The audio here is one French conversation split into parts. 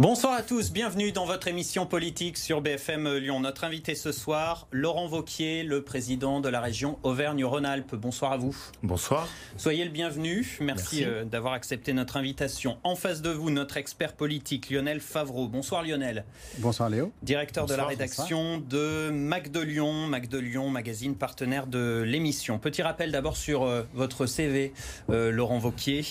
Bonsoir à tous, bienvenue dans votre émission politique sur BFM Lyon. Notre invité ce soir, Laurent Vauquier, le président de la région Auvergne-Rhône-Alpes. Bonsoir à vous. Bonsoir. Soyez le bienvenu. Merci, Merci. euh, d'avoir accepté notre invitation. En face de vous, notre expert politique, Lionel Favreau. Bonsoir Lionel. Bonsoir Léo. Directeur de la Bonsoir, rédaction de Mac de Lyon, Mac de Lyon, magazine partenaire de l'émission. Petit rappel d'abord sur euh, votre CV, euh, Laurent Vauquier.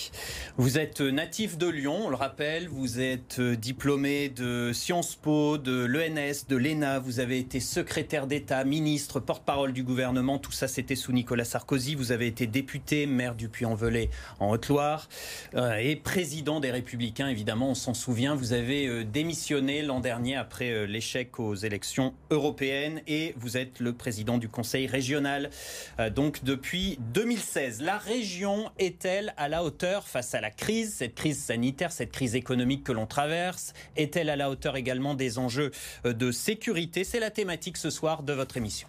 Vous êtes natif de Lyon, on le rappelle, vous êtes euh, diplômé de Sciences Po, de l'ENS, de l'ENA, vous avez été secrétaire d'État, ministre, porte-parole du gouvernement, tout ça c'était sous Nicolas Sarkozy, vous avez été député, maire du Puy-en-Velay en Haute-Loire euh, et président des Républicains, évidemment, on s'en souvient, vous avez euh, démissionné l'an dernier après euh, l'échec aux élections européennes et vous êtes le président du Conseil régional donc depuis 2016. La région est-elle à la hauteur face à la crise, cette crise sanitaire, cette crise économique que l'on traverse? Est-elle à la hauteur également des enjeux euh, de sécurité? C'est la thématique ce soir de votre émission.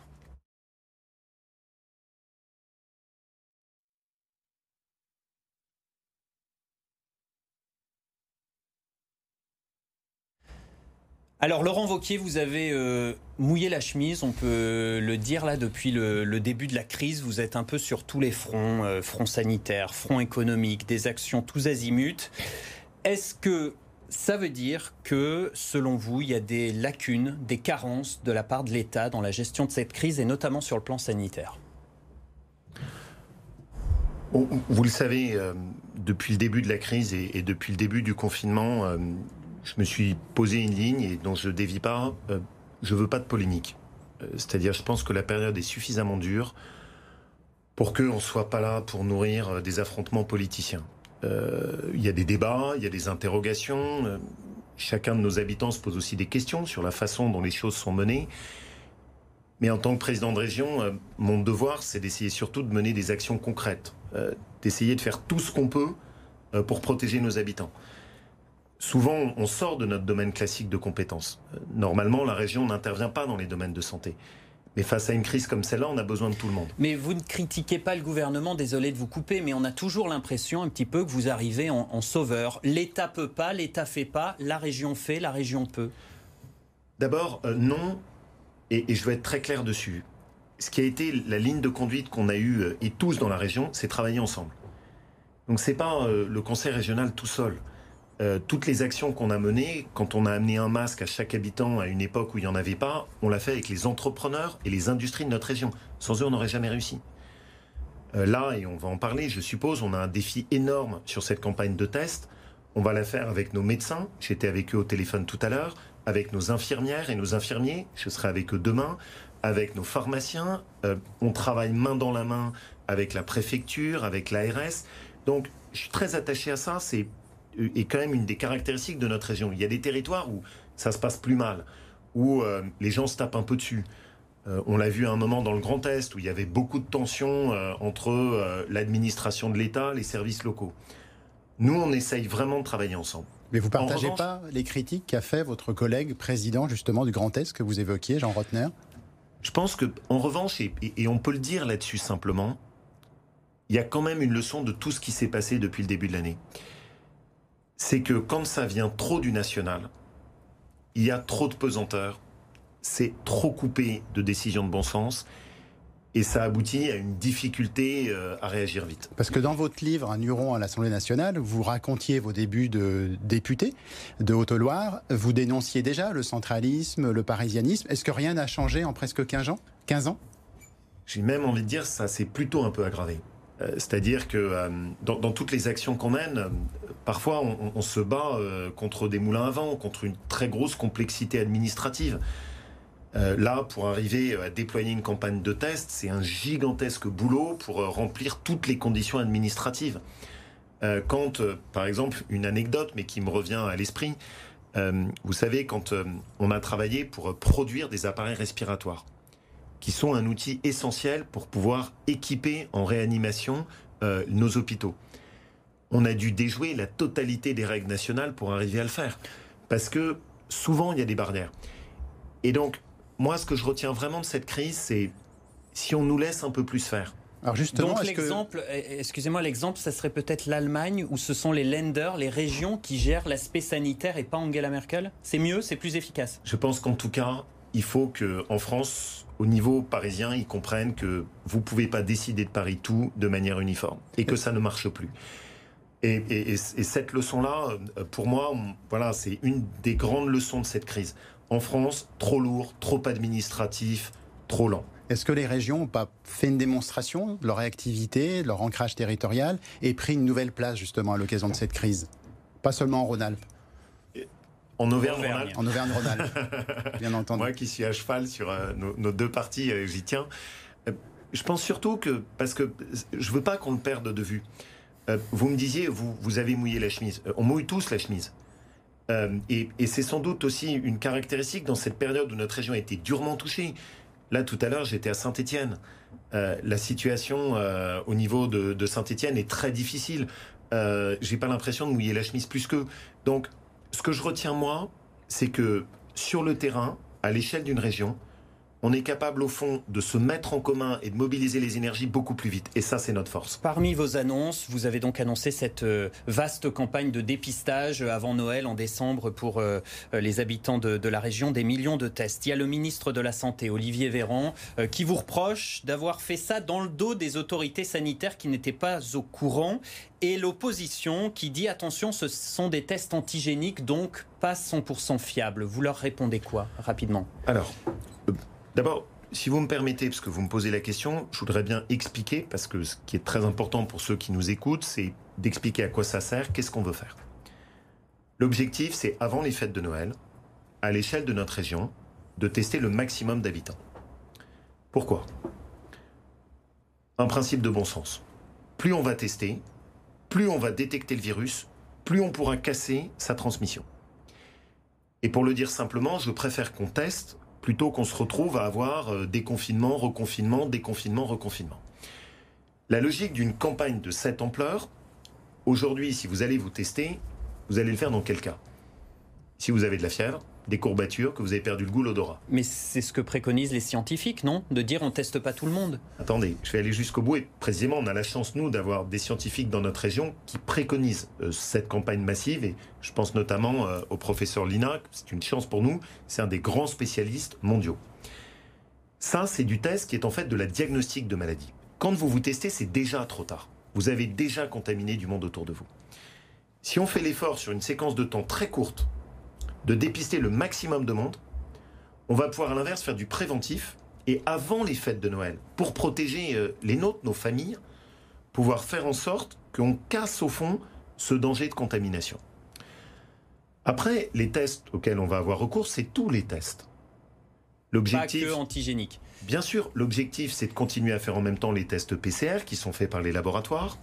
Alors Laurent Vauquier, vous avez euh, mouillé la chemise, on peut le dire là depuis le, début de la crise. Vous êtes un peu sur tous les fronts, euh, front sanitaire, front économique, des actions tous azimuts. Est-ce que ça veut dire que, selon vous, il y a des lacunes, des carences de la part de l'État dans la gestion de cette crise et notamment sur le plan sanitaire? Vous le savez, euh, depuis le début de la crise et, depuis le début du confinement, euh, je me suis posé une ligne et dont je dévie pas. euh, je veux pas de polémique. C'est-à-dire, je pense que la période est suffisamment dure pour qu'on ne soit pas là pour nourrir des affrontements politiciens. Euh, Il y a des débats, il y a des interrogations. euh, Chacun de nos habitants se pose aussi des questions sur la façon dont les choses sont menées. Mais en tant que président de région, euh, mon devoir, c'est d'essayer surtout de mener des actions concrètes, d'essayer de faire tout ce qu'on peut pour protéger nos habitants. Souvent, on sort de notre domaine classique de compétences. Normalement, la région n'intervient pas dans les domaines de santé. Mais face à une crise comme celle-là, on a besoin de tout le monde. Mais vous ne critiquez pas le gouvernement, désolé de vous couper, mais on a toujours l'impression un petit peu que vous arrivez en, en sauveur. L'État peut pas, l'État fait pas, la région fait, la région peut. D'abord, euh, non, et, et je veux être très clair dessus. Ce qui a été la ligne de conduite qu'on a eue, euh, et tous dans la région, c'est travailler ensemble. Donc c'est pas euh, le conseil régional tout seul. Euh, toutes les actions qu'on a menées, quand on a amené un masque à chaque habitant à une époque où il n'y en avait pas, on l'a fait avec les entrepreneurs et les industries de notre région. Sans eux, on n'aurait jamais réussi. Euh, là, et on va en parler, je suppose, on a un défi énorme sur cette campagne de test. On va la faire avec nos médecins. J'étais avec eux au téléphone tout à l'heure, avec nos infirmières et nos infirmiers. Je serai avec eux demain, avec nos pharmaciens. Euh, on travaille main dans la main avec la préfecture, avec l'ARS. Donc, je suis très attaché à ça. C'est est quand même une des caractéristiques de notre région. Il y a des territoires où ça se passe plus mal, où euh, les gens se tapent un peu dessus. Euh, on l'a vu à un moment dans le Grand Est où il y avait beaucoup de tensions euh, entre l'administration de l'État, les services locaux. Nous, on essaye vraiment de travailler ensemble. Mais vous partagez revanche- pas les critiques qu'a fait votre collègue président justement du Grand Est que vous évoquiez, Jean Rotner? Je pense que, en revanche, et, et- et on peut le dire là-dessus simplement, il y a quand même une leçon de tout ce qui s'est passé depuis le début de l'année. C'est que quand ça vient trop du national, il y a trop de pesanteur, c'est trop coupé de décisions de bon sens, et ça aboutit à une difficulté euh, à réagir vite. Parce que dans votre livre Un Huron à l'Assemblée nationale, vous racontiez vos débuts de député de Haute-Loire. Vous dénonciez déjà le centralisme, le parisianisme. Est-ce que rien n'a changé en presque 15 ans? 15 ans? J'ai même envie de dire ça s'est plutôt un peu aggravé. Euh, C'est-à-dire que euh, dans, toutes les actions qu'on mène, euh, parfois on, se bat contre des moulins à vent, contre une très grosse complexité administrative. Là, pour arriver à déployer une campagne de test, c'est un gigantesque boulot pour remplir toutes les conditions administratives. Quand, par exemple, une anecdote, mais qui me revient à l'esprit, vous savez, quand on a travaillé pour produire des appareils respiratoires, qui sont un outil essentiel pour pouvoir équiper en réanimation euh, nos hôpitaux. On a dû déjouer la totalité des règles nationales pour arriver à le faire. Parce que souvent, il y a des barrières. Et donc, moi, ce que je retiens vraiment de cette crise, c'est si on nous laisse un peu plus faire, Alors justement, Donc l'exemple, excusez-moi, l'exemple, ça serait peut-être l'Allemagne où ce sont les lenders, les régions qui gèrent l'aspect sanitaire et pas Angela Merkel? C'est mieux, c'est plus efficace? Je pense qu'en tout cas, il faut que en France, au niveau parisien, ils comprennent que vous pouvez pas décider de Paris tout de manière uniforme et que ça ne marche plus. Et, cette leçon-là, euh, pour moi, voilà, c'est une des grandes leçons de cette crise. En France, trop lourd, trop administratif, trop lent. Est-ce que les régions n'ont pas fait une démonstration de leur réactivité, de leur ancrage territorial et pris une nouvelle place justement à l'occasion de cette crise? Pas seulement en Rhône-Alpes. En Auvergne-Rhône-Alpes. En Auvergne-Rhône-Alpes, bien entendu. Moi qui suis à cheval sur euh, nos, deux parties, euh, j'y tiens. je pense surtout que, parce que je veux pas qu'on le perde de vue. Euh, vous me disiez, vous, vous avez mouillé la chemise. Euh, on mouille tous la chemise. Euh, et, c'est sans doute aussi une caractéristique dans cette période où notre région a été durement touchée. Là, tout à l'heure, j'étais à Saint-Étienne. la situation au niveau de, Saint-Étienne est très difficile. J'ai pas l'impression de mouiller la chemise plus qu'eux. Donc, ce que je retiens moi, c'est que sur le terrain, à l'échelle d'une région, on est capable au fond de se mettre en commun et de mobiliser les énergies beaucoup plus vite. Et ça, c'est notre force. Parmi vos annonces, vous avez donc annoncé cette euh, vaste campagne de dépistage euh, avant Noël en décembre pour euh, les habitants de, la région, des millions de tests. Il y a le ministre de la Santé, Olivier Véran, qui vous reproche d'avoir fait ça dans le dos des autorités sanitaires qui n'étaient pas au courant et l'opposition qui dit attention, ce sont des tests antigéniques, donc pas 100% fiables. Vous leur répondez quoi rapidement? Alors, D'abord, si vous me permettez, parce que vous me posez la question, je voudrais bien expliquer, parce que ce qui est très important pour ceux qui nous écoutent, c'est d'expliquer à quoi ça sert, qu'est-ce qu'on veut faire. L'objectif, c'est avant les fêtes de Noël, à l'échelle de notre région, de tester le maximum d'habitants. Pourquoi? Un principe de bon sens. Plus on va tester, plus on va détecter le virus, plus on pourra casser sa transmission. Et pour le dire simplement, je préfère qu'on teste plutôt qu'on se retrouve à avoir euh, déconfinement, reconfinement, déconfinement, reconfinement. La logique d'une campagne de cette ampleur, aujourd'hui, si vous allez vous tester, vous allez le faire dans quel cas? Si vous avez de la fièvre, des courbatures, que vous avez perdu le goût, l'odorat. Mais c'est ce que préconisent les scientifiques, non? De dire on teste pas tout le monde. Attendez, je vais aller jusqu'au bout et précisément on a la chance, nous, d'avoir des scientifiques dans notre région qui préconisent euh, cette campagne massive et je pense notamment euh, au professeur Lina, c'est une chance pour nous, c'est un des grands spécialistes mondiaux. Ça, c'est du test qui est en fait de la diagnostic de maladie. Quand vous vous testez, c'est déjà trop tard. Vous avez déjà contaminé du monde autour de vous. Si on fait l'effort sur une séquence de temps très courte de dépister le maximum de monde, on va pouvoir à l'inverse faire du préventif et avant les fêtes de Noël, pour protéger euh, les nôtres, nos familles, pouvoir faire en sorte qu'on casse au fond ce danger de contamination. Après, les tests auxquels on va avoir recours, c'est tous les tests. L'objectif, Pas que antigénique. Bien sûr, l'objectif, c'est de continuer à faire en même temps les tests PCR qui sont faits par les laboratoires.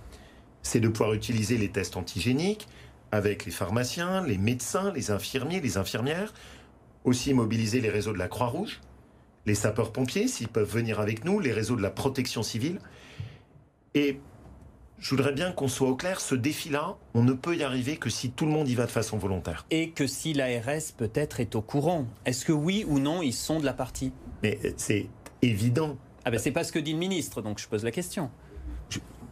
C'est de pouvoir utiliser les tests antigéniques, avec les pharmaciens, les médecins, les infirmiers, les infirmières, aussi mobiliser les réseaux de la Croix-Rouge, les sapeurs-pompiers, s'ils peuvent venir avec nous, les réseaux de la protection civile. Et je voudrais bien qu'on soit au clair, ce défi-là, on ne peut y arriver que si tout le monde y va de façon volontaire. Et que si l'ARS peut-être est au courant. Est-ce que oui ou non, ils sont de la partie? Mais euh, c'est évident. Ah ben c'est pas ce que dit le ministre, donc je pose la question.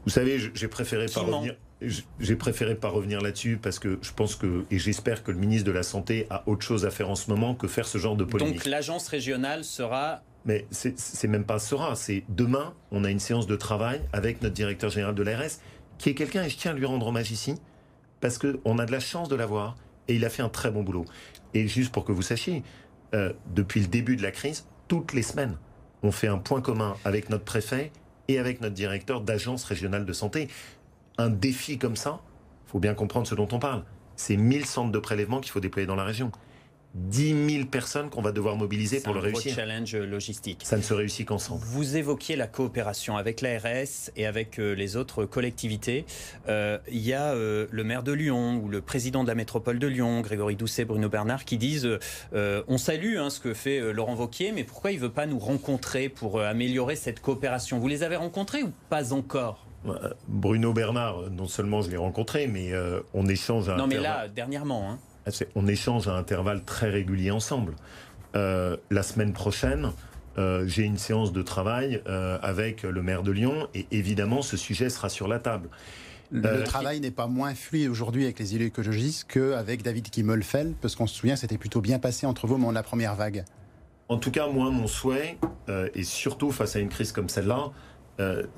vous savez, j'ai préféré pas revenir. J'ai préféré pas revenir là-dessus parce que je pense que, et j'espère que le ministre de la Santé a autre chose à faire en ce moment que faire ce genre de polémique. Donc l'agence régionale sera mais c'est même pas sera, c'est demain, on a une séance de travail avec notre directeur général de l'ARS, qui est quelqu'un, et je tiens à lui rendre hommage ici, parce qu'on a de la chance de l'avoir, et il a fait un très bon boulot. Et juste pour que vous sachiez, euh, depuis le début de la crise, toutes les semaines, on fait un point commun avec notre préfet et avec notre directeur d'agence régionale de santé un défi comme ça, il faut bien comprendre ce dont on parle. C'est 1000 centres de prélèvement qu'il faut déployer dans la région. 10 000 personnes qu'on va devoir mobiliser pour le réussir. C'est un challenge logistique. Ça ne se réussit qu'ensemble. Vous évoquiez la coopération avec l'ARS et avec euh, les autres collectivités. Euh, il y a euh, le maire de Lyon ou le président de la métropole de Lyon, Grégory Doucet, Bruno Bernard, qui disent on salue hein, ce que fait Laurent Vauquier, mais pourquoi il ne veut pas nous rencontrer pour améliorer cette coopération? Vous les avez rencontrés ou pas encore? Bruno Bernard, non seulement je l'ai rencontré, mais euh, on échange à Non, mais là, dernièrement. Hein. Ah, on échange à intervalles très réguliers ensemble. Euh, la semaine prochaine, euh, j'ai une séance de travail euh, avec le maire de Lyon et évidemment ce sujet sera sur la table. Le euh, travail n'est pas moins fluide aujourd'hui avec les élus écologistes qu'avec David Kimmelfeld, parce qu'on se souvient, c'était plutôt bien passé entre vous au moment de la première vague. En tout cas, moi, mon souhait, et surtout face à une crise comme celle-là,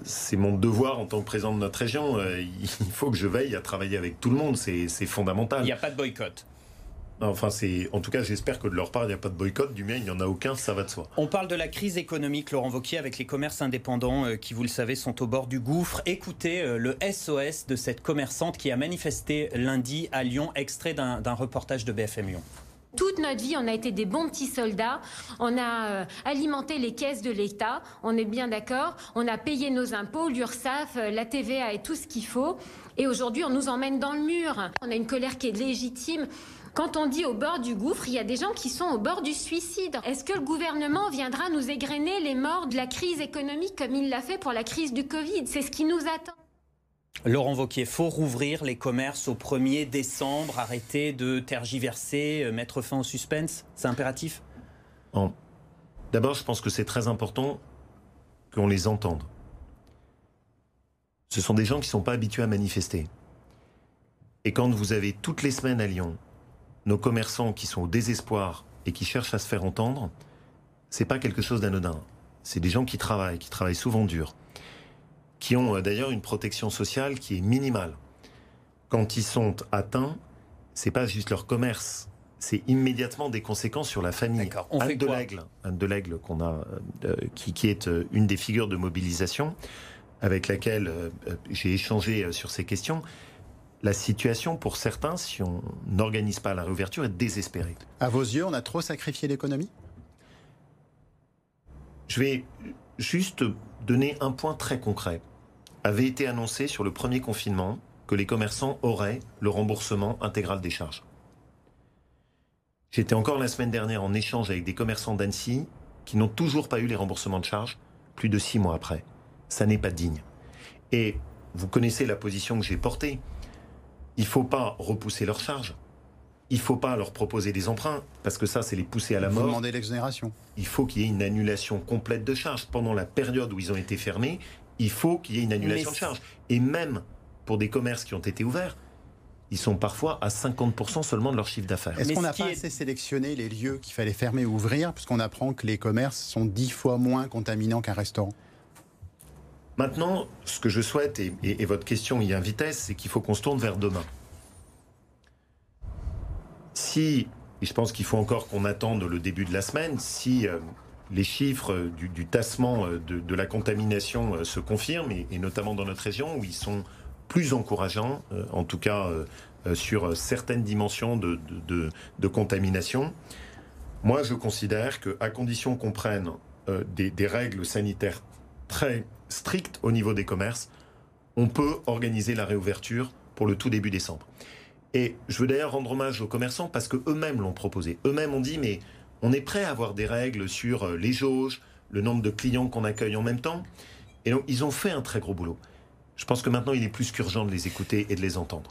c'est mon devoir en tant que président de notre région. il faut que je veille à travailler avec tout le monde, c'est fondamental. Il n'y a pas de boycott. Enfin, c'est en tout cas, j'espère que de leur part, il n'y a pas de boycott. Du mien, il n'y en a aucun, ça va de soi. On parle de la crise économique, Laurent Vauquier, avec les commerces indépendants euh, qui, vous le savez, sont au bord du gouffre. Écoutez euh, le SOS de cette commerçante qui a manifesté lundi à Lyon, extrait d'un reportage de BFM Lyon. Toute notre vie, on a été des bons petits soldats. On a euh, alimenté les caisses de l'État. On est bien d'accord. On a payé nos impôts, l'URSSAF, la TVA et tout ce qu'il faut. Et aujourd'hui, on nous emmène dans le mur. On a une colère qui est légitime. Quand on dit au bord du gouffre, il y a des gens qui sont au bord du suicide. Est-ce que le gouvernement viendra nous égrener les morts de la crise économique comme il l'a fait pour la crise du Covid? C'est ce qui nous attend. Laurent Vauquier, faut rouvrir les commerces au 1er décembre, arrêter de tergiverser, euh, mettre fin au suspense C'est impératif? D'abord, je pense que c'est très important qu'on les entende. Ce sont des gens qui ne sont pas habitués à manifester. Et quand vous avez toutes les semaines à Lyon nos commerçants qui sont au désespoir et qui cherchent à se faire entendre, c'est pas quelque chose d'anodin. C'est des gens qui travaillent, qui travaillent souvent dur, qui ont euh, d'ailleurs une protection sociale qui est minimale. Quand ils sont atteints, c'est pas juste leur commerce, c'est immédiatement des conséquences sur la famille. Anne de l'Aigle, Anne de l'Aigle qu'on a, euh, qui, qui, est euh, une des figures de mobilisation avec laquelle j'ai échangé sur ces questions, la situation pour certains, si on n'organise pas la réouverture, est désespérée. À vos yeux, on a trop sacrifié l'économie? Je vais juste donner un point très concret. Avait été annoncé sur le premier confinement que les commerçants auraient le remboursement intégral des charges. J'étais encore la semaine dernière en échange avec des commerçants d'Annecy qui n'ont toujours pas eu les remboursements de charges plus de six mois après. Ça n'est pas digne. Et vous connaissez la position que j'ai portée. Il ne faut pas repousser leurs charges. Il ne faut pas leur proposer des emprunts, parce que ça, c'est les pousser à la mort. Vous demandez l'exonération. Il faut qu'il y ait une annulation complète de charges. Pendant la période où ils ont été fermés, il faut qu'il y ait une annulation de charges. Et même pour des commerces qui ont été ouverts, ils sont parfois à 50% seulement de leur chiffre d'affaires. Est-ce qu'on n'a pas assez sélectionné les lieux qu'il fallait fermer ou ouvrir, puisqu'on apprend que les commerces sont dix fois moins contaminants qu'un restaurant? Maintenant, ce que je souhaite, et, votre question y invitait, c'est qu'il faut qu'on se tourne vers demain. Si, et je pense qu'il faut encore qu'on attende le début de la semaine, si euh, les chiffres du, tassement euh, de, la contamination euh, se confirment, et, notamment dans notre région où ils sont plus encourageants, en tout cas sur certaines dimensions de, contamination, moi je considère qu'à condition qu'on prenne des, règles sanitaires très strict au niveau des commerces, on peut organiser la réouverture pour le tout début décembre. Et je veux d'ailleurs rendre hommage aux commerçants parce que eux-mêmes l'ont proposé. Eux-mêmes ont dit mais on est prêt à avoir des règles sur euh, les jauges, le nombre de clients qu'on accueille en même temps. Et donc ils ont fait un très gros boulot. Je pense que maintenant il est plus qu'urgent de les écouter et de les entendre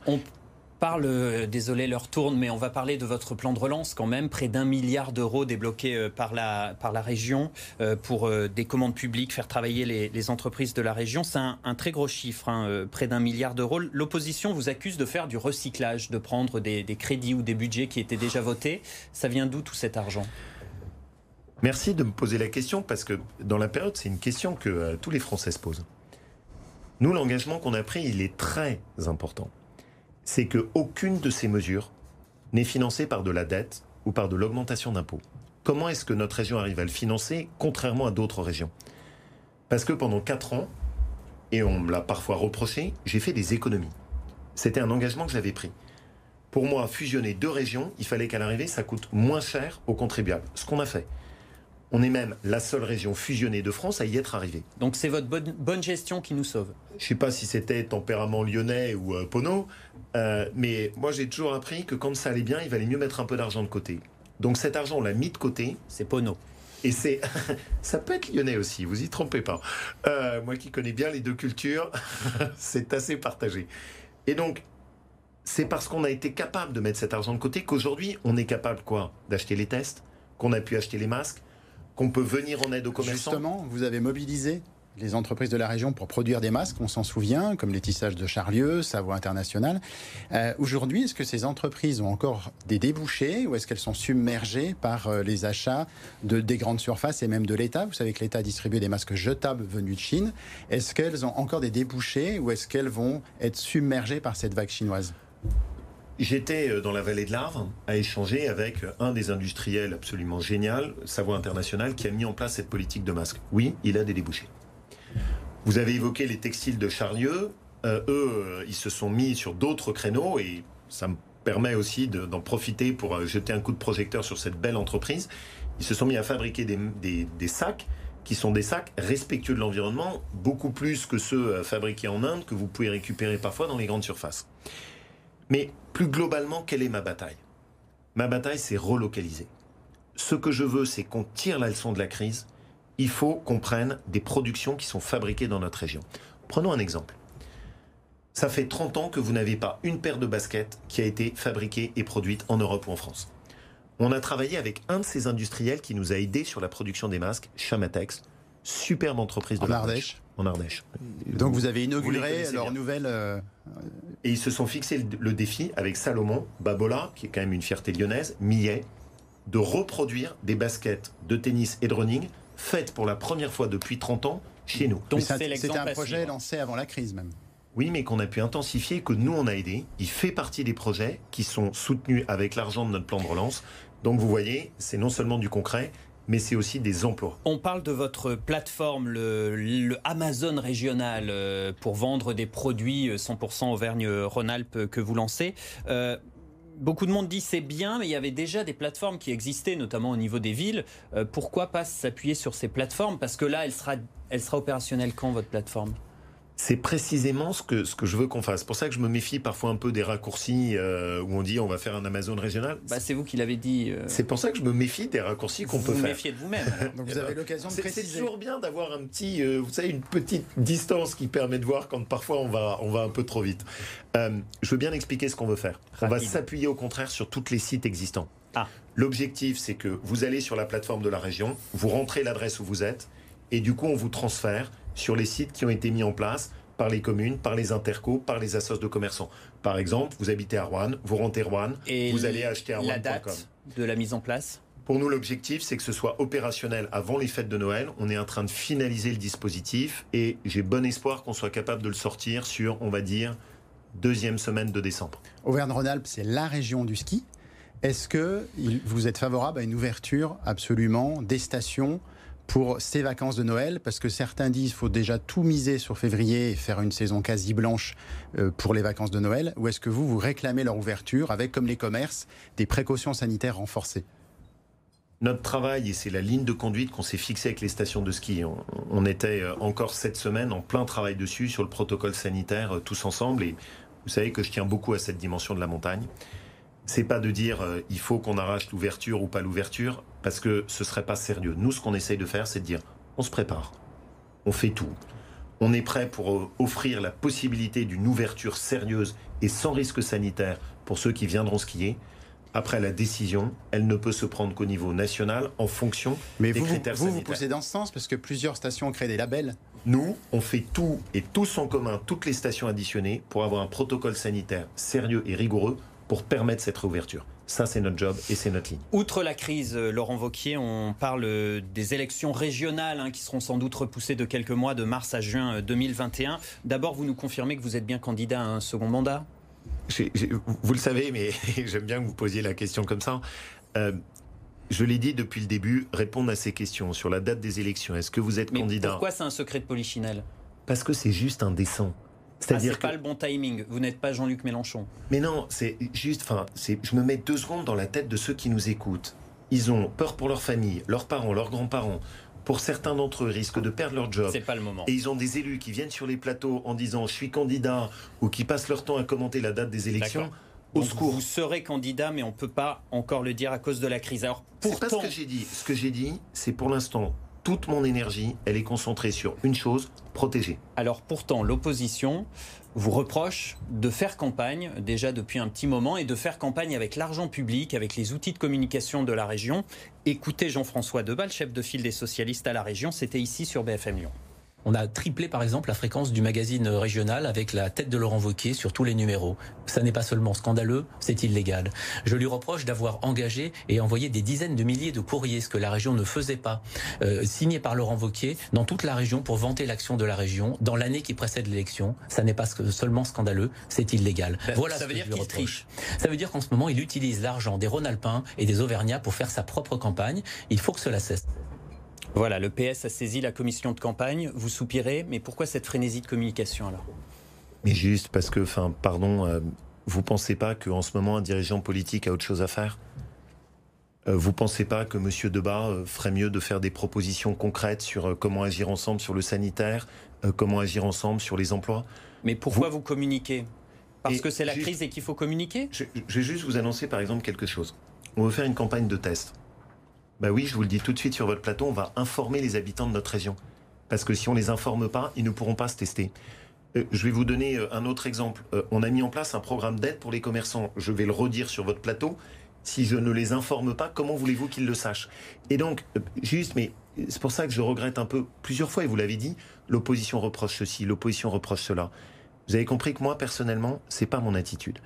parle, euh, désolé, leur tourne, mais on va parler de votre plan de relance quand même, près d'un milliard d'euros débloqués euh, par la, par la région euh, pour des commandes publiques, faire travailler les, entreprises de la région. C'est un, très gros chiffre, hein, près d'un milliard d'euros. L'opposition vous accuse de faire du recyclage, de prendre des, des crédits ou des budgets qui étaient déjà votés. Ça vient d'où tout cet argent? Merci de me poser la question parce que dans la période, c'est une question que tous les Français se posent. Nous, l'engagement qu'on a pris, il est très important c'est qu'aucune de ces mesures n'est financée par de la dette ou par de l'augmentation d'impôts. Comment est-ce que notre région arrive à le financer, contrairement à d'autres régions? Parce que pendant 4 ans, et on me l'a parfois reproché, j'ai fait des économies. C'était un engagement que j'avais pris. Pour moi, fusionner deux régions, il fallait qu'à l'arrivée, ça coûte moins cher aux contribuables. Ce qu'on a fait. On est même la seule région fusionnée de France à y être arrivée. Donc c'est votre bonne, gestion qui nous sauve. Je ne sais pas si c'était tempérament lyonnais ou euh, Pono, euh, mais moi j'ai toujours appris que quand ça allait bien, il valait mieux mettre un peu d'argent de côté. Donc cet argent, on l'a mis de côté. C'est Pono. Et c'est, ça peut être lyonnais aussi, vous y trompez pas. Euh, moi qui connais bien les deux cultures, c'est assez partagé. Et donc, c'est parce qu'on a été capable de mettre cet argent de côté qu'aujourd'hui, on est capable quoi? D'acheter les tests, qu'on a pu acheter les masques, qu'on peut venir en aide aux commerçants. Justement, vous avez mobilisé les entreprises de la région pour produire des masques, on s'en souvient, comme les tissages de Charlieu, Savoie International. Euh, Aujourd'hui, est-ce que ces entreprises ont encore des débouchés ou est-ce qu'elles sont submergées par euh, les achats de, des grandes surfaces et même de l'État? Vous savez que l'État distribue des masques jetables venus de Chine. Est-ce qu'elles ont encore des débouchés ou est-ce qu'elles vont être submergées par cette vague chinoise? J'étais euh, dans la vallée de l'Arve à échanger avec un des industriels absolument génial, Savoie International, qui a mis en place cette politique de masque. Oui, il a des débouchés. Vous avez évoqué les textiles de Charlieu. Euh, eux, euh, ils se sont mis sur d'autres créneaux et ça me permet aussi d'en profiter pour euh, jeter un coup de projecteur sur cette belle entreprise. Ils se sont mis à fabriquer des sacs qui sont des sacs respectueux de l'environnement, beaucoup plus que ceux fabriqués en Inde que vous pouvez récupérer parfois dans les grandes surfaces. Mais plus globalement, quelle est ma bataille? Ma bataille, c'est relocaliser. Ce que je veux, c'est qu'on tire la leçon de la crise il faut qu'on prenne des productions qui sont fabriquées dans notre région. Prenons un exemple. Ça fait 30 ans que vous n'avez pas une paire de baskets qui a été fabriquée et produite en Europe ou en France. On a travaillé avec un de ces industriels qui nous a aidés sur la production des masques, Chamatex, superbe entreprise de en Ardèche. En Ardèche. Donc vous avez inauguré vous leur nouvelle. Euh... Et ils se sont fixés le, le, défi avec Salomon, Babola, qui est quand même une fierté lyonnaise, Millet, de reproduire des baskets de tennis et de running faite pour la première fois depuis 30 ans chez nous. Donc c'était un projet lancé avant la crise même. Oui, mais qu'on a pu intensifier, que nous on a aidé. Il fait partie des projets qui sont soutenus avec l'argent de notre plan de relance. Donc vous voyez, c'est non seulement du concret, mais c'est aussi des emplois. On parle de votre plateforme, le, Amazon régional, euh, pour vendre des produits 100% Auvergne-Rhône-Alpes que vous lancez. Euh, beaucoup de monde dit c'est bien, mais il y avait déjà des plateformes qui existaient, notamment au niveau des villes. Euh, pourquoi pas s'appuyer sur ces plateformes? Parce que là, elle sera, elle sera opérationnelle quand, votre plateforme? C'est précisément ce que, ce que je veux qu'on fasse. C'est pour ça que je me méfie parfois un peu des raccourcis euh, où on dit on va faire un Amazon régional. Bah, c'est vous qui l'avez dit. Euh... C'est pour ça que je me méfie des raccourcis qu'on peut faire. Vous méfiez de vous-même. Donc vous avez l'occasion de préciser. C'est toujours bien d'avoir un petit, euh, vous savez, une petite distance qui permet de voir quand parfois on va, on va un peu trop vite. Euh, je veux bien expliquer ce qu'on veut faire. Rapide. On va s'appuyer au contraire sur tous les sites existants. Ah. L'objectif, c'est que vous allez sur la plateforme de la région, vous rentrez l'adresse où vous êtes, et du coup, on vous transfère sur les sites qui ont été mis en place par les communes, par les intercos, par les associations de commerçants. Par exemple, vous habitez à Rouen, vous rentrez Rouen, Et vous allez acheter à La date de la mise en place? Pour nous, l'objectif, c'est que ce soit opérationnel avant les fêtes de Noël. On est en train de finaliser le dispositif et j'ai bon espoir qu'on soit capable de le sortir sur, on va dire, deuxième semaine de décembre. Auvergne-Rhône-Alpes, c'est la région du ski. Est-ce que vous êtes favorable à une ouverture absolument des stations pour ces vacances de Noël Parce que certains disent qu'il faut déjà tout miser sur février et faire une saison quasi blanche pour les vacances de Noël. Ou est-ce que vous, vous réclamez leur ouverture avec, comme les commerces, des précautions sanitaires renforcées? Notre travail, et c'est la ligne de conduite qu'on s'est fixée avec les stations de ski, on, on, était encore cette semaine en plein travail dessus sur le protocole sanitaire tous ensemble. Et vous savez que je tiens beaucoup à cette dimension de la montagne. C'est pas de dire euh, il faut qu'on arrache l'ouverture ou pas l'ouverture, parce que ce serait pas sérieux. Nous, ce qu'on essaye de faire, c'est de dire on se prépare, on fait tout. On est prêt pour euh, offrir la possibilité d'une ouverture sérieuse et sans risque sanitaire pour ceux qui viendront skier. Après la décision, elle ne peut se prendre qu'au niveau national en fonction Mais des vous, critères vous, vous sanitaires. poussez dans ce sens parce que plusieurs stations créent des labels. Nous, on fait tout et tous en commun, toutes les stations additionnées, pour avoir un protocole sanitaire sérieux et rigoureux pour permettre cette réouverture. Ça, c'est notre job et c'est notre ligne. Outre la crise, Laurent Vauquier, on parle des élections régionales hein, qui seront sans doute repoussées de quelques mois, de mars à juin 2021. D'abord, vous nous confirmez que vous êtes bien candidat à un second mandat? Vous le savez, mais j'aime bien que vous posiez la question comme ça. Euh, je l'ai dit depuis le début, répondre à ces questions sur la date des élections. Est-ce que vous êtes mais candidat? Pourquoi c'est un secret de polichinelle? Parce que c'est juste indécent. C'est-à-dire ah, que... pas le bon timing. Vous n'êtes pas Jean-Luc Mélenchon. Mais non, c'est juste. Enfin, c'est. Je me mets deux secondes dans la tête de ceux qui nous écoutent. Ils ont peur pour leur famille, leurs parents, leurs grands-parents. Pour certains d'entre eux, risquent de perdre leur job. C'est pas le moment. Et ils ont des élus qui viennent sur les plateaux en disant je suis candidat ou qui passent leur temps à commenter la date des élections. Au Donc secours. Vous serez candidat, mais on peut pas encore le dire à cause de la crise. Alors pourtant, c'est pas ce que j'ai dit. Ce que j'ai dit, c'est pour l'instant toute mon énergie, elle est concentrée sur une chose protéger. Alors pourtant, l'opposition vous reproche de faire campagne déjà depuis un petit moment et de faire campagne avec l'argent public, avec les outils de communication de la région. Écoutez Jean-François Debat, chef de file des socialistes à la région, c'était ici sur BFM Lyon. On a triplé par exemple la fréquence du magazine régional avec la tête de Laurent Wauquiez sur tous les numéros. Ça n'est pas seulement scandaleux, c'est illégal. Je lui reproche d'avoir engagé et envoyé des dizaines de milliers de courriers, ce que la région ne faisait pas, euh, signés par Laurent Wauquiez dans toute la région pour vanter l'action de la région dans l'année qui précède l'élection. Ça n'est pas seulement scandaleux, c'est illégal. Ben, voilà ça veut dire qu'il triche. Ça veut dire qu'en ce moment, il utilise l'argent des Rhône-Alpins et des Auvergnats pour faire sa propre campagne. Il faut que cela cesse. Voilà, le PS a saisi la commission de campagne. Vous soupirez, mais pourquoi cette frénésie de communication alors? Mais juste parce que, enfin, pardon, euh, vous pensez pas qu'en ce moment un dirigeant politique a autre chose à faire? Euh, Vous pensez pas que Monsieur Debat euh, ferait mieux de faire des propositions concrètes sur comment agir ensemble sur le sanitaire, comment agir ensemble sur les emplois? Mais pourquoi vous, communiquez? Parce que c'est la crise et qu'il faut communiquer? je, je vais juste vous annoncer par exemple quelque chose. On veut faire une campagne de test. Bah oui, je vous le dis tout de suite sur votre plateau, on va informer les habitants de notre région. Parce que si on les informe pas, ils ne pourront pas se tester. Euh, je vais vous donner euh, un autre exemple. Euh, on a mis en place un programme d'aide pour les commerçants. Je vais le redire sur votre plateau. Si je ne les informe pas, comment voulez-vous qu'ils le sachent? Et donc, juste, mais c'est pour ça que je regrette un peu plusieurs fois, et vous l'avez dit, l'opposition reproche ceci, l'opposition reproche cela. Vous avez compris que moi, personnellement, c'est pas mon attitude.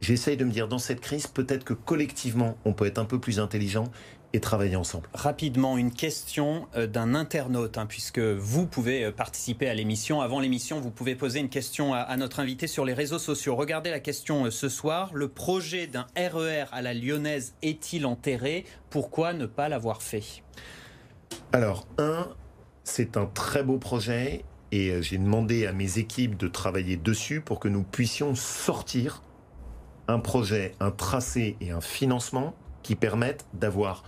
J'essaye de me dire, dans cette crise, peut-être que collectivement, on peut être un peu plus intelligent et travailler ensemble. Rapidement, une question euh, d'un internaute, hein, puisque vous pouvez euh, participer à l'émission. Avant l'émission, vous pouvez poser une question à, notre invité sur les réseaux sociaux. Regardez la question euh, ce soir. Le projet d'un RER e à la lyonnaise est-il enterré? Pourquoi ne pas l'avoir fait? Alors, un, c'est un très beau projet et j'ai demandé à mes équipes de travailler dessus pour que nous puissions sortir un projet, un tracé et un financement qui permettent d'avoir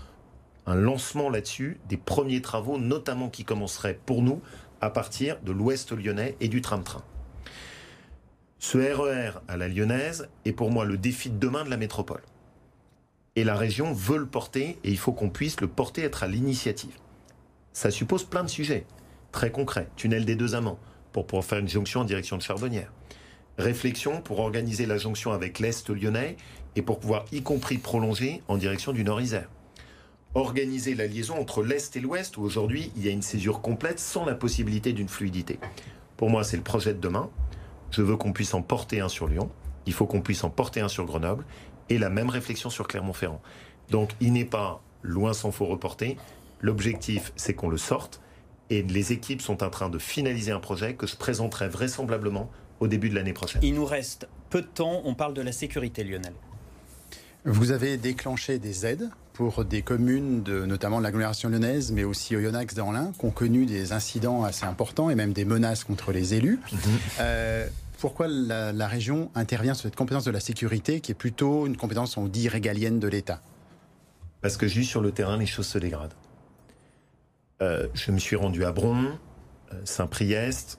un lancement là-dessus, des premiers travaux, notamment qui commenceraient pour nous à partir de l'ouest lyonnais et du tram-train. Ce RER e à la lyonnaise est pour moi le défi de demain de la métropole. Et la région veut le porter et il faut qu'on puisse le porter, être à l'initiative. Ça suppose plein de sujets très concrets. Tunnel des deux amants pour pouvoir faire une jonction en direction de Charbonnière. Réflexion pour organiser la jonction avec l'Est lyonnais et pour pouvoir y compris prolonger en direction du Nord-Isère organiser la liaison entre l'Est et l'Ouest, où aujourd'hui il y a une césure complète sans la possibilité d'une fluidité. Pour moi, c'est le projet de demain. Je veux qu'on puisse en porter un sur Lyon, il faut qu'on puisse en porter un sur Grenoble, et la même réflexion sur Clermont-Ferrand. Donc il n'est pas loin sans faux reporter. L'objectif, c'est qu'on le sorte, et les équipes sont en train de finaliser un projet que je présenterai vraisemblablement au début de l'année prochaine. Il nous reste peu de temps, on parle de la sécurité, Lionel. Vous avez déclenché des aides pour des communes, de, notamment de l'agglomération lyonnaise, mais aussi Oyonnax dans l'Ain, qui ont connu des incidents assez importants et même des menaces contre les élus. Mhm. Euh, pourquoi la, région intervient sur cette compétence de la sécurité, qui est plutôt une compétence, on dit, régalienne de l'État? Parce que juste sur le terrain, les choses se dégradent. Euh, je me suis rendu à Bron, euh, Saint-Priest,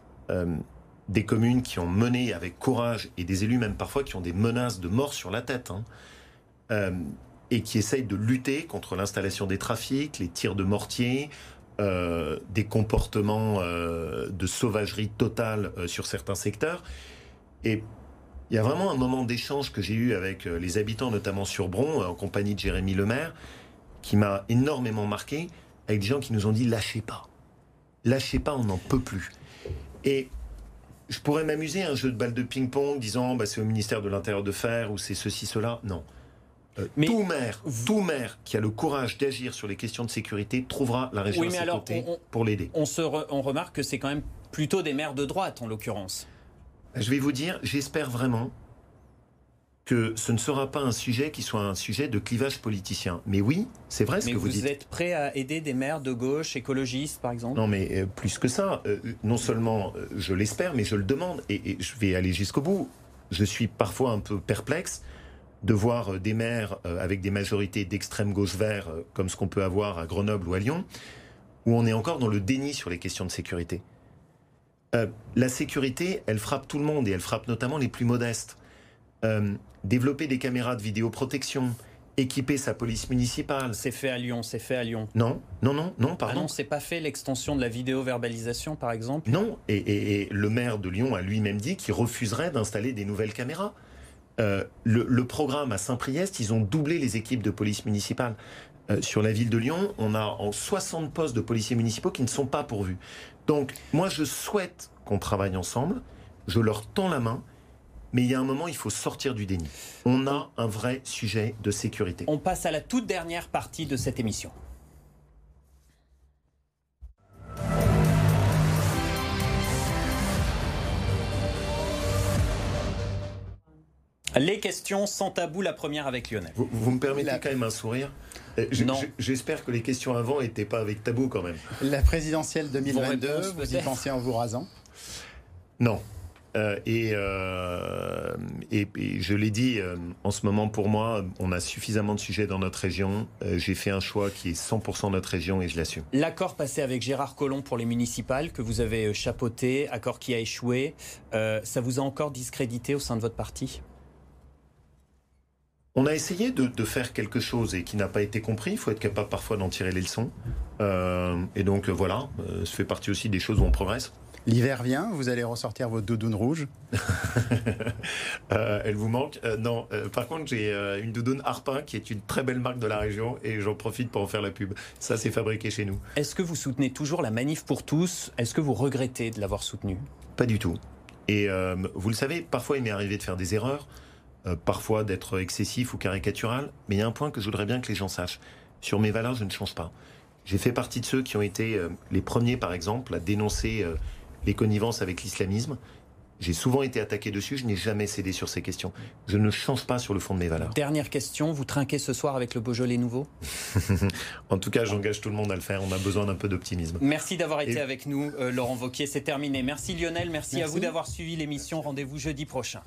des communes qui ont mené avec courage, et des élus même parfois qui ont des menaces de mort sur la tête. Hein. Euh, et qui essaye de lutter contre l'installation des trafics, les tirs de mortier, euh, des comportements euh, de sauvagerie totale sur certains secteurs. Et il y a vraiment un moment d'échange que j'ai eu avec les habitants, notamment sur Bron, en compagnie de Jérémy Lemaire, qui m'a énormément marqué, avec des gens qui nous ont dit lâchez pas. Lâchez pas, on n'en peut plus. Et je pourrais m'amuser à un jeu de balle de ping-pong disant bah, c'est au ministère de l'Intérieur de faire ou c'est ceci, cela. Non. Euh, mais tout maire, tout maire qui a le courage d'agir sur les questions de sécurité trouvera la région à ses pour l'aider. On, on remarque que c'est quand même plutôt des maires de droite en l'occurrence. Je vais vous dire, j'espère vraiment que ce ne sera pas un sujet qui soit un sujet de clivage politicien. Mais oui, c'est vrai ce que vous, dites. Vous êtes prêt à aider des maires de gauche, écologistes par exemple? Non, mais euh, plus que ça. Euh, non seulement je l'espère, mais je le demande et je vais aller jusqu'au bout. Je suis parfois un peu perplexe de voir euh, des maires euh, avec des majorités d'extrême gauche vert, euh, comme ce qu'on peut avoir à Grenoble ou à Lyon, où on est encore dans le déni sur les questions de sécurité. la sécurité, elle frappe tout le monde et elle frappe notamment les plus modestes. développer des caméras de vidéoprotection, équiper sa police municipale. C'est fait à Lyon, c'est fait à Lyon. Non, non, non, non, pardon. Ah non, c'est pas fait l'extension de la vidéo-verbalisation, par exemple? Non, et, le maire de Lyon a lui-même dit qu'il refuserait d'installer des nouvelles caméras. Euh, le, programme à Saint-Priest, ils ont doublé les équipes de police municipale. Euh, sur la ville de Lyon, on a en 60 postes de policiers municipaux qui ne sont pas pourvus. Donc, moi, je souhaite qu'on travaille ensemble. Je leur tends la main. Mais il y a un moment, il faut sortir du déni. On a un vrai sujet de sécurité. On passe à la toute dernière partie de cette émission. Les questions sans tabou, la première avec Lionel. Vous, me permettez quand même un sourire euh, J'espère que les questions avant n'étaient pas avec tabou quand même. La présidentielle 2022, vous y pensez en vous rasant? Non. Euh, euh, et, et, je l'ai dit, euh, en ce moment, pour moi, on a suffisamment de sujets dans notre région. J'ai fait un choix qui est 100% notre région et je l'assume. L'accord passé avec Gérard Collomb pour les municipales, que vous avez chapeauté, accord qui a échoué, ça vous a encore discrédité au sein de votre parti? On a essayé de, faire quelque chose et qui n'a pas été compris. Il faut être capable parfois d'en tirer les leçons. et donc voilà, ça fait partie aussi des choses où on progresse. L'hiver vient, vous allez ressortir votre doudoune rouge euh, Elle vous manque euh, Non. Euh, par contre, j'ai une doudoune Harpin qui est une très belle marque de la région et j'en profite pour en faire la pub. Ça, c'est fabriqué chez nous. Est-ce que vous soutenez toujours la manif pour tous? Est-ce que vous regrettez de l'avoir soutenue? Pas du tout. Et vous le savez, parfois il m'est arrivé de faire des erreurs, parfois d'être excessif ou caricatural, mais il y a un point que je voudrais bien que les gens sachent. Sur mes valeurs, je ne change pas. J'ai fait partie de ceux qui ont été les premiers, par exemple, à dénoncer les connivences avec l'islamisme. J'ai souvent été attaqué dessus, je n'ai jamais cédé sur ces questions. Je ne change pas sur le fond de mes valeurs. Dernière question, vous trinquez ce soir avec le Beaujolais nouveau? En tout cas, j'engage tout le monde à le faire, on a besoin d'un peu d'optimisme. Merci d'avoir été avec nous, euh, Laurent Vauquier, c'est terminé. Merci Lionel, merci, merci. à vous d'avoir suivi l'émission. Rendez-vous jeudi prochain.